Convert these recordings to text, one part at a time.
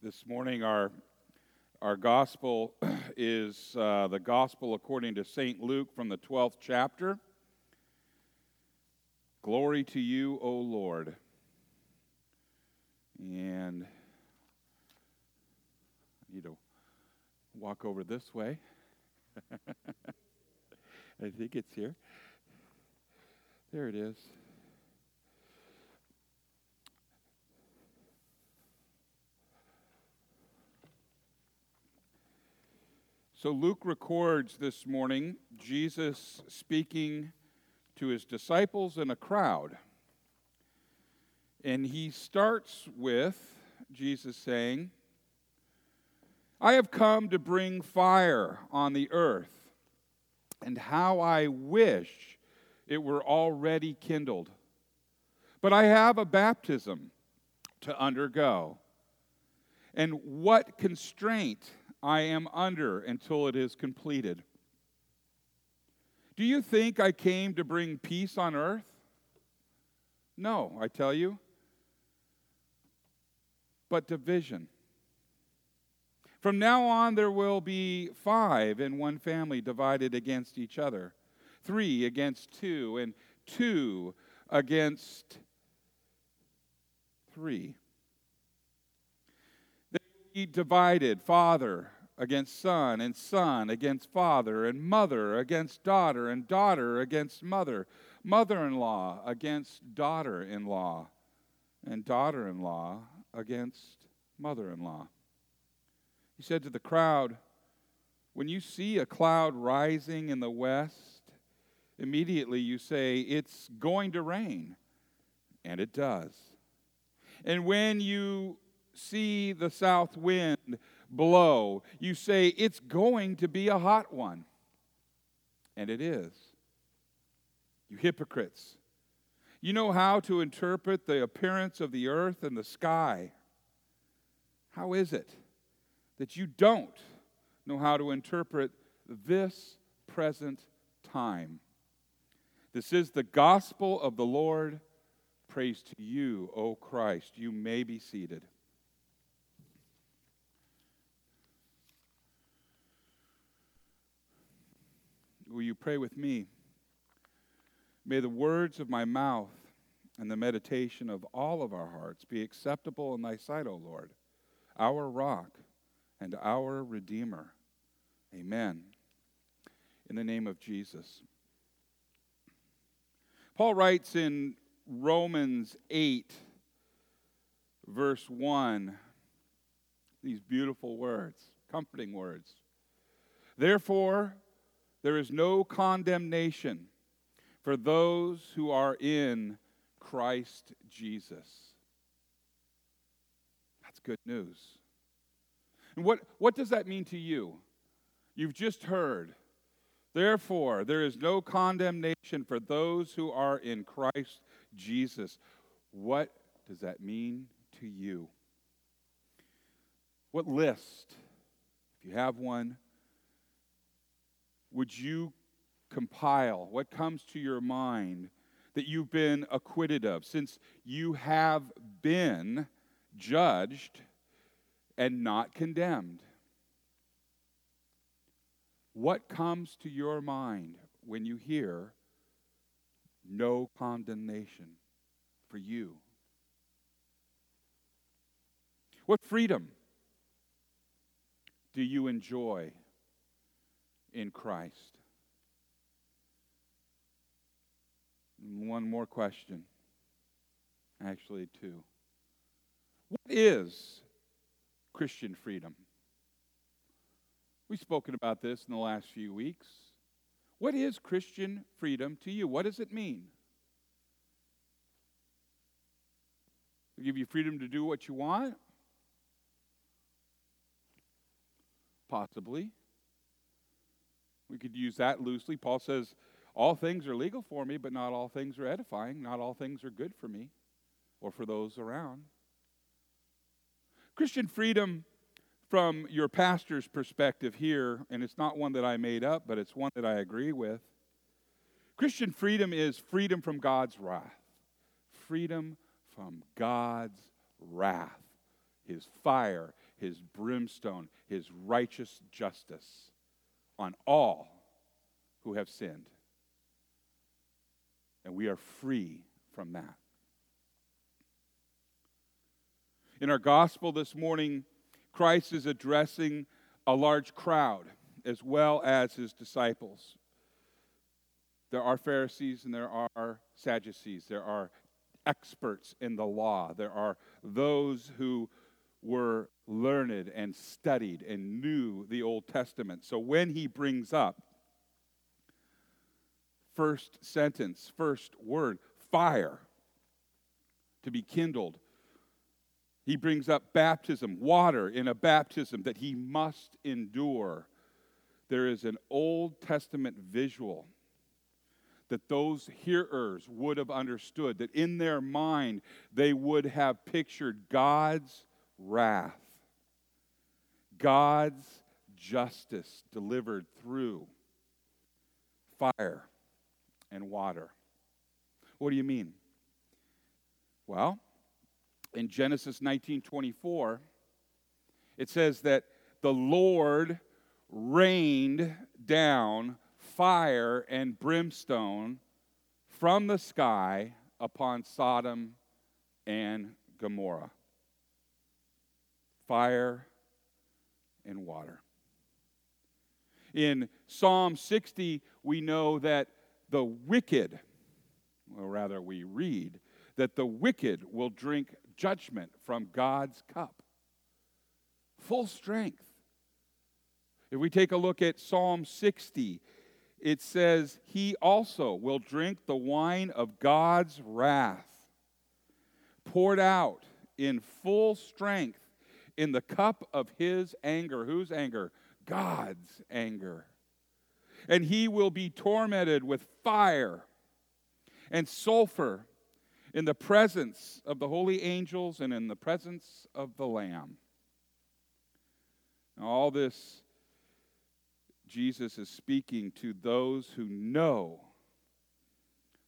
This morning, our, our gospel is uh, the gospel according to St. Luke from the 12th chapter. Glory to you, O Lord. And I need to walk over this way. I think it's here. There it is. So Luke records this morning Jesus speaking to his disciples and a crowd. And he starts with Jesus saying, I have come to bring fire on the earth, and how I wish it were already kindled. But I have a baptism to undergo. And what constraint I am under until it is completed. Do you think I came to bring peace on earth? No, I tell you, but division. From now on, there will be five in one family divided against each other, three against two, and two against three divided father against son, and son against father, and mother against daughter, and daughter against mother, mother in law against daughter in law, and daughter in law against mother in law. He said to the crowd, When you see a cloud rising in the west, immediately you say, It's going to rain. And it does. And when you see the south wind blow, you say, It's going to be a hot one. And it is. You hypocrites. You know how to interpret the appearance of the earth and the sky. How is it that you don't know how to interpret this present time? This is the gospel of the Lord. Praise to you, O Christ. You may be seated. Will you pray with me? May the words of my mouth and the meditation of all of our hearts be acceptable in thy sight, O Lord, our rock and our Redeemer. Amen. In the name of Jesus. Paul writes in Romans 8, verse 1, these beautiful words, comforting words. Therefore, there is no condemnation for those who are in Christ Jesus. That's good news. And what, what does that mean to you? You've just heard. Therefore, there is no condemnation for those who are in Christ Jesus. What does that mean to you? What list, if you have one, would you compile what comes to your mind that you've been acquitted of, since you have been judged and not condemned? What comes to your mind when you hear no condemnation for you? What freedom do you enjoy? In Christ. One more question. Actually, two. What is Christian freedom? We've spoken about this in the last few weeks. What is Christian freedom to you? What does it mean? Will give you freedom to do what you want? Possibly. We could use that loosely. Paul says, All things are legal for me, but not all things are edifying. Not all things are good for me or for those around. Christian freedom, from your pastor's perspective here, and it's not one that I made up, but it's one that I agree with. Christian freedom is freedom from God's wrath. Freedom from God's wrath, His fire, his brimstone, his righteous justice on all who have sinned. And we are free from that. In our gospel this morning, Christ is addressing a large crowd as well as his disciples. There are Pharisees and there are Sadducees. There are experts in the law. There are those who were learned and studied and knew the Old Testament. So when he brings up first sentence, first word, fire to be kindled, he brings up baptism, water in a baptism that he must endure. There is an Old Testament visual that those hearers would have understood, that in their mind they would have pictured God's wrath, God's justice delivered through fire and water. What do you mean? Well, in Genesis 19:24, it says that the Lord rained down fire and brimstone from the sky upon Sodom and Gomorrah. Fire and water. In Psalm 60, we know that the wicked, or rather, we read that the wicked will drink judgment from God's cup. Full strength. If we take a look at Psalm 60, it says, He also will drink the wine of God's wrath, poured out in full strength in the cup of His anger. Whose anger? God's anger. And he will be tormented with fire and sulfur in the presence of the holy angels and in the presence of the Lamb. Now, all this Jesus is speaking to those who know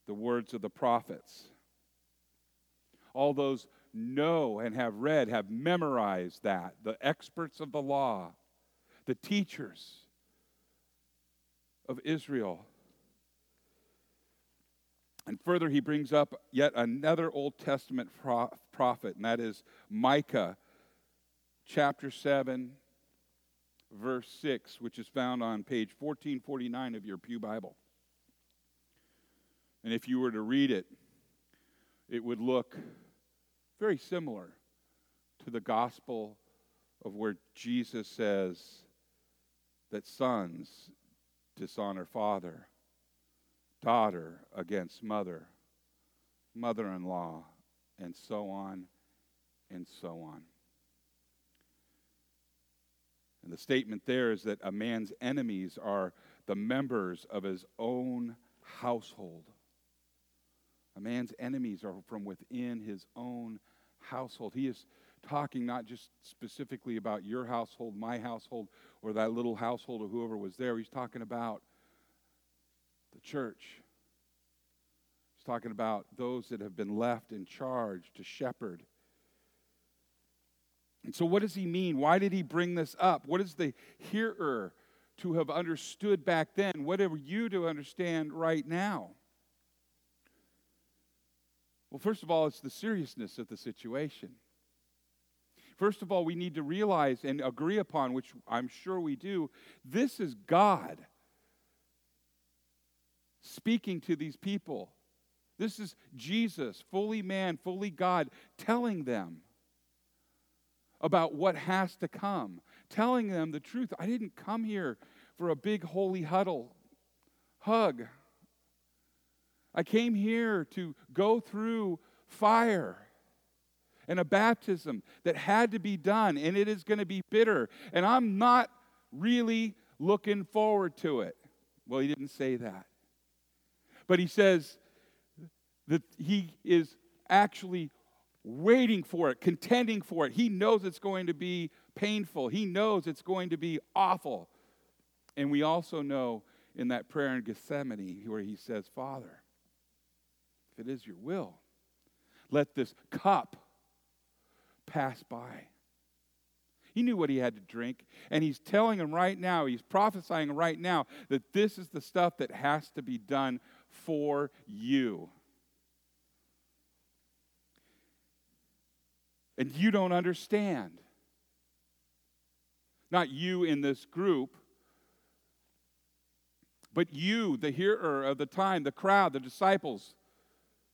the words of the prophets. All those know and have read, have memorized that. The experts of the law, the teachers of Israel. And further, he brings up yet another Old Testament prophet, and that is Micah chapter 7, verse 6, which is found on page 1449 of your Pew Bible. And if you were to read it, it would look very similar to the gospel of where Jesus says that sons dishonor father, daughter against mother, mother in law, and so on and so on. And the statement there is that a man's enemies are the members of his own household. A man's enemies are from within his own household. He is talking not just specifically about your household, my household, or that little household or whoever was there. He's talking about the church. He's talking about those that have been left in charge to shepherd and so, what does he mean? Why did he bring this up? What is the hearer to have understood back then? What are you to understand right now? Well, first of all, it's the seriousness of the situation. First of all, we need to realize and agree upon, which I'm sure we do, this is God speaking to these people. This is Jesus, fully man, fully God, telling them about what has to come, telling them the truth. I didn't come here for a big holy huddle, hug. I came here to go through fire and a baptism that had to be done, and it is going to be bitter. And I'm not really looking forward to it. Well, he didn't say that. But he says that he is actually waiting for it, contending for it. He knows it's going to be painful, he knows it's going to be awful. And we also know in that prayer in Gethsemane where he says, Father, it is your will, let this cup pass by. He knew what he had to drink. And he's telling him right now, he's prophesying right now that this is the stuff that has to be done for you. And you don't understand. Not you in this group, but you, the hearer of the time, the crowd, the disciples.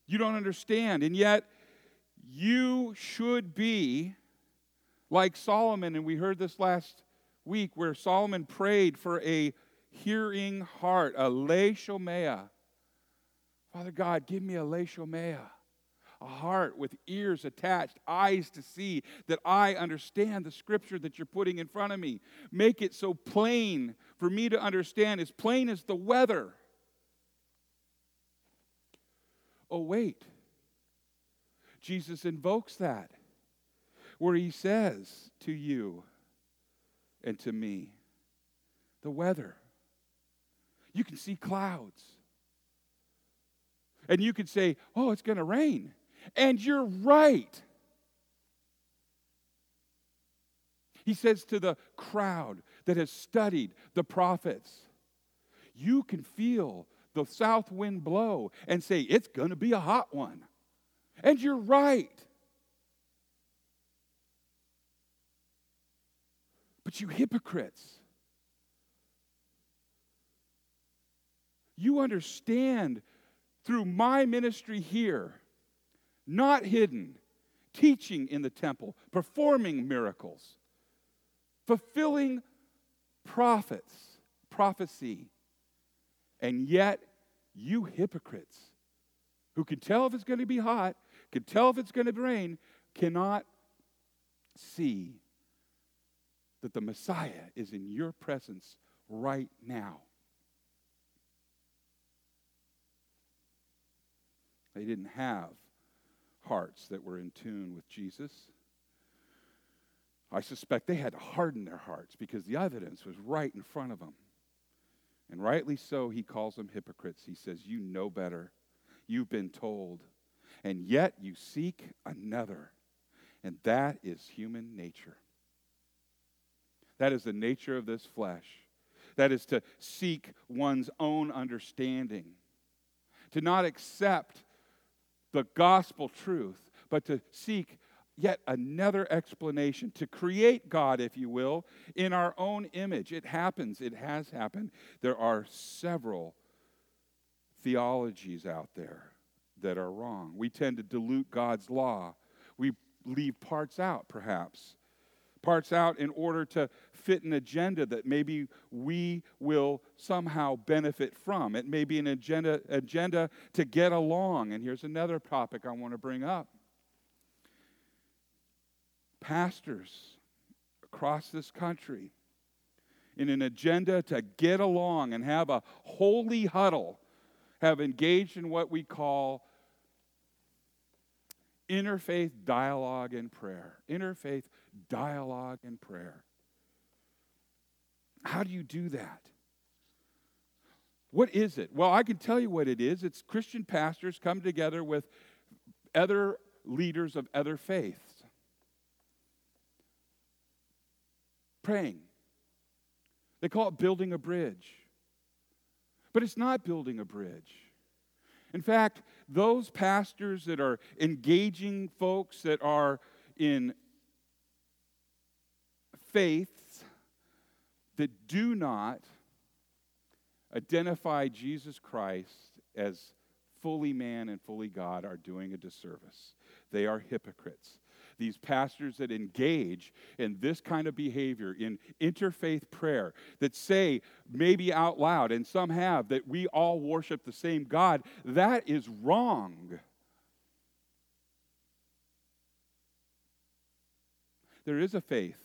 You don't understand. And yet, you should be like Solomon, and we heard this last week where Solomon prayed for a hearing heart, a lev shomea. Father God, give me a lev shomea, a heart with ears attached, eyes to see, that I understand the scripture that you're putting in front of me. Make it so plain for me to understand, as plain as the weather. Oh, wait. Jesus invokes that where he says to you and to me, the weather. You can see clouds. And you could say, oh, it's going to rain. And you're right. He says to the crowd that has studied the prophets, you can feel the south wind blow and say, it's going to be a hot one. And you're right. But you hypocrites, you understand through my ministry here, not hidden, teaching in the temple, performing miracles, fulfilling prophets, prophecy, and yet you hypocrites who can tell if it's going to be hot, can tell if it's going to rain, cannot see that the Messiah is in your presence right now. They didn't have hearts that were in tune with Jesus. I suspect they had to harden their hearts because the evidence was right in front of them. And rightly so, he calls them hypocrites. He says, You know better. You've been told. And yet you seek another. And that is human nature. That is the nature of this flesh. That is to seek one's own understanding, to not accept the gospel truth, but to seek yet another explanation, to create God, if you will, in our own image. It happens, it has happened. There are several theologies out there that are wrong. We tend to dilute God's law, we leave parts out, perhaps parts out in order to fit an agenda that maybe we will somehow benefit from. It may be an agenda, agenda to get along. And here's another topic I want to bring up. Pastors across this country, in an agenda to get along and have a holy huddle, have engaged in what we call interfaith dialogue and prayer. Interfaith dialogue and prayer. How do you do that? What is it? Well, I can tell you what it is. It's Christian pastors come together with other leaders of other faiths, praying. They call it building a bridge. But it's not building a bridge. In fact, those pastors that are engaging folks that are in faiths that do not identify Jesus Christ as fully man and fully God are doing a disservice. They are hypocrites. These pastors that engage in this kind of behavior, in interfaith prayer, that say, maybe out loud, and some have, that we all worship the same God, that is wrong. There is a faith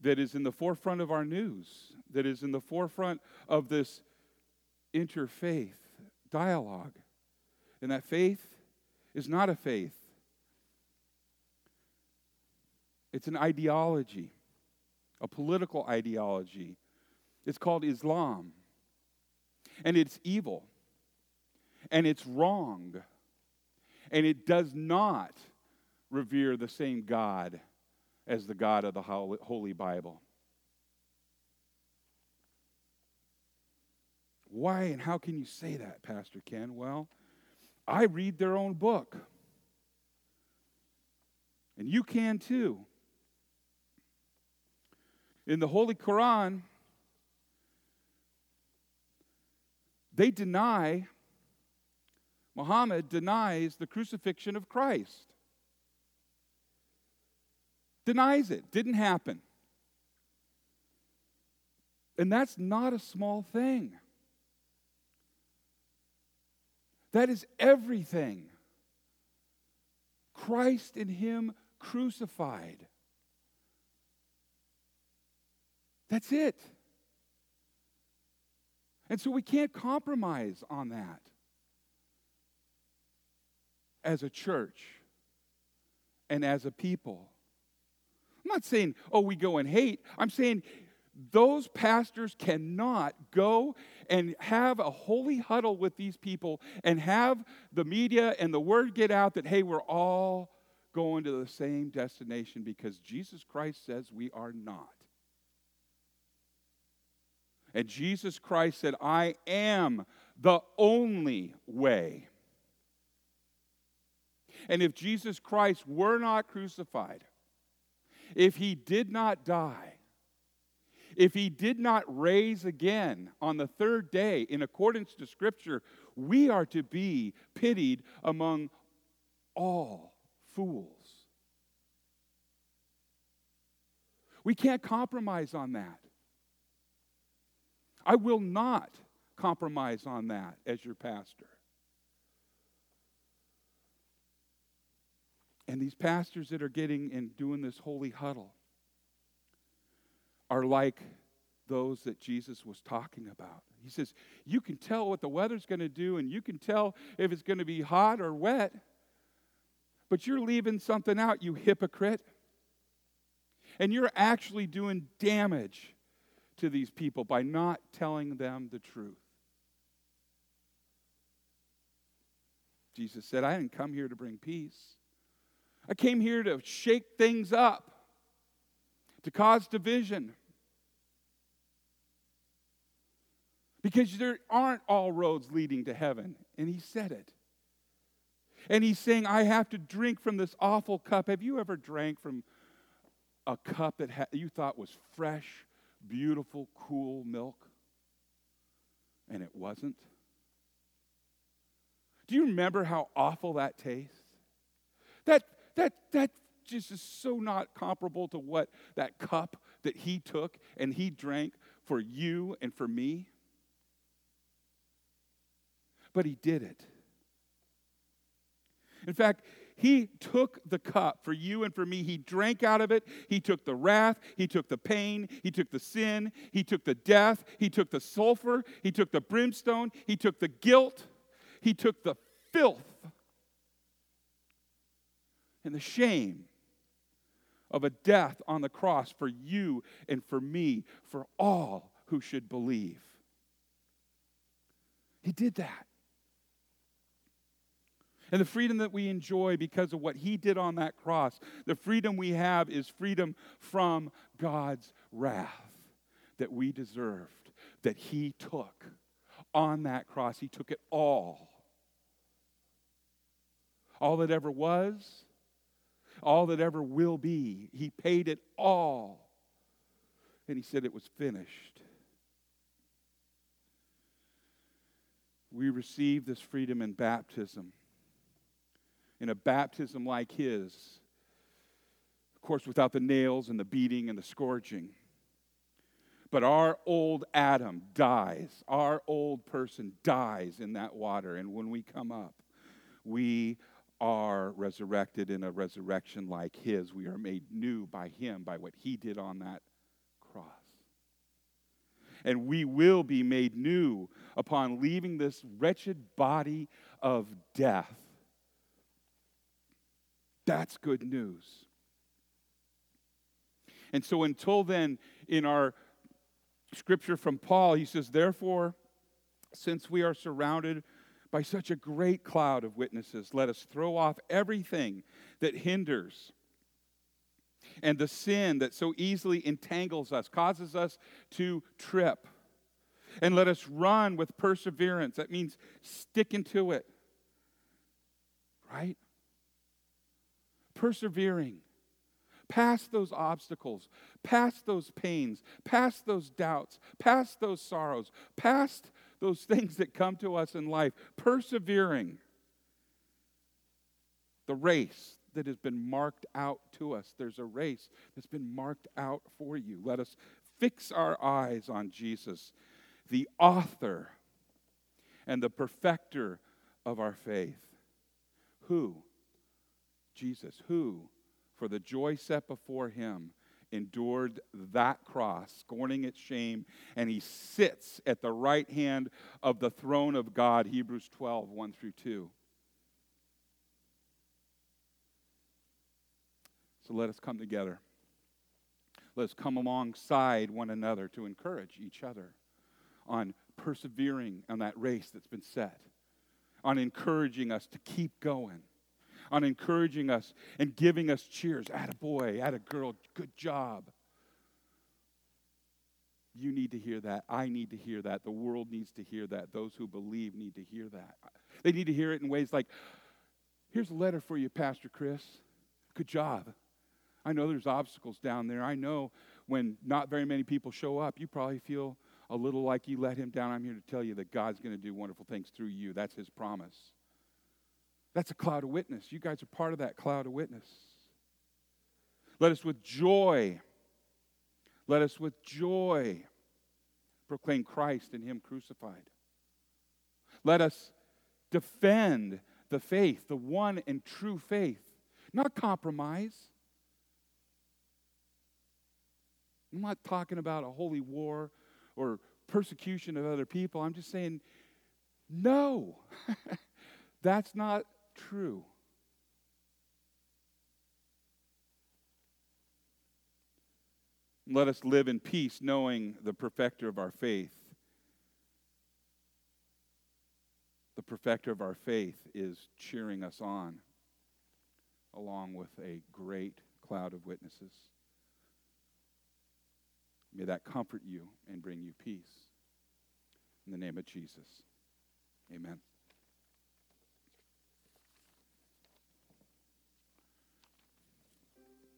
that is in the forefront of our news, that is in the forefront of this interfaith dialogue. And that faith is not a faith, it's an ideology, a political ideology. It's called Islam. And it's evil. And it's wrong. And it does not revere the same God as the God of the Holy Bible. Why and how can you say that, Pastor Ken? Well, I read their own book. And you can too. In the Holy Quran, they deny, Muhammad denies the crucifixion of Christ. Denies it. Didn't happen. And that's not a small thing. That is everything. Christ in Him crucified. That's it. And so we can't compromise on that as a church and as a people. I'm not saying, oh, we go and hate. I'm saying those pastors cannot go and have a holy huddle with these people and have the media and the word get out that, hey, we're all going to the same destination because Jesus Christ says we are not. And Jesus Christ said, I am the only way. And if Jesus Christ were not crucified, if he did not die, if he did not raise again on the third day in accordance to Scripture, we are to be pitied among all fools. We can't compromise on that. I will not compromise on that as your pastor. And these pastors that are getting and doing this holy huddle, are like those that Jesus was talking about. He says, You can tell what the weather's going to do, and you can tell if it's going to be hot or wet, but you're leaving something out, you hypocrite. And you're actually doing damage to these people by not telling them the truth. Jesus said, I didn't come here to bring peace. I came here to shake things up to cause division. Because there aren't all roads leading to heaven. And he said it. And he's saying, I have to drink from this awful cup. Have you ever drank from a cup that ha- you thought was fresh, beautiful, cool milk? And it wasn't? Do you remember how awful that tastes? That, that, that just is so not comparable to what that cup that he took and he drank for you and for me. But he did it. In fact, he took the cup for you and for me. He drank out of it. He took the wrath. He took the pain. He took the sin. He took the death. He took the sulfur. He took the brimstone. He took the guilt. He took the filth and the shame of a death on the cross for you and for me, for all who should believe. He did that. And the freedom that we enjoy because of what he did on that cross, the freedom we have is freedom from God's wrath that we deserved, that he took on that cross. He took it all. All that ever was, all that ever will be. He paid it all. And he said it was finished. We receive this freedom in baptism. In a baptism like his, of course, without the nails and the beating and the scourging. But our old Adam dies. Our old person dies in that water. And when we come up, we are resurrected in a resurrection like his. We are made new by him, by what he did on that cross. And we will be made new upon leaving this wretched body of death. That's good news. And so, until then, in our scripture from Paul, he says, Therefore, since we are surrounded by such a great cloud of witnesses, let us throw off everything that hinders and the sin that so easily entangles us, causes us to trip. And let us run with perseverance. That means sticking to it. Right? Persevering. Past those obstacles, past those pains, past those doubts, past those sorrows, past those things that come to us in life. Persevering. The race that has been marked out to us. There's a race that's been marked out for you. Let us fix our eyes on Jesus, the author and the perfecter of our faith. Who? Jesus. Who, for the joy set before him, endured that cross, scorning its shame, and he sits at the right hand of the throne of God. Hebrews 12, 1 through 2. So let us come together. Let us come alongside one another to encourage each other on persevering on that race that's been set, on encouraging us to keep going, on encouraging us and giving us cheers. At a boy, at a girl, good job. You need to hear that. I need to hear that. The world needs to hear that. Those who believe need to hear that. They need to hear it in ways like here's a letter for you, Pastor Chris. Good job. I know there's obstacles down there. I know when not very many people show up, you probably feel a little like you let him down. I'm here to tell you that God's going to do wonderful things through you. That's his promise. That's a cloud of witness. You guys are part of that cloud of witness. Let us with joy, let us with joy proclaim Christ and him crucified. Let us defend the faith, the one and true faith, not compromise I'm not talking about a holy war or persecution of other people. I'm just saying, no, that's not true. Let us live in peace, knowing the perfecter of our faith. The perfecter of our faith is cheering us on, along with a great cloud of witnesses. May that comfort you and bring you peace. In the name of Jesus, amen.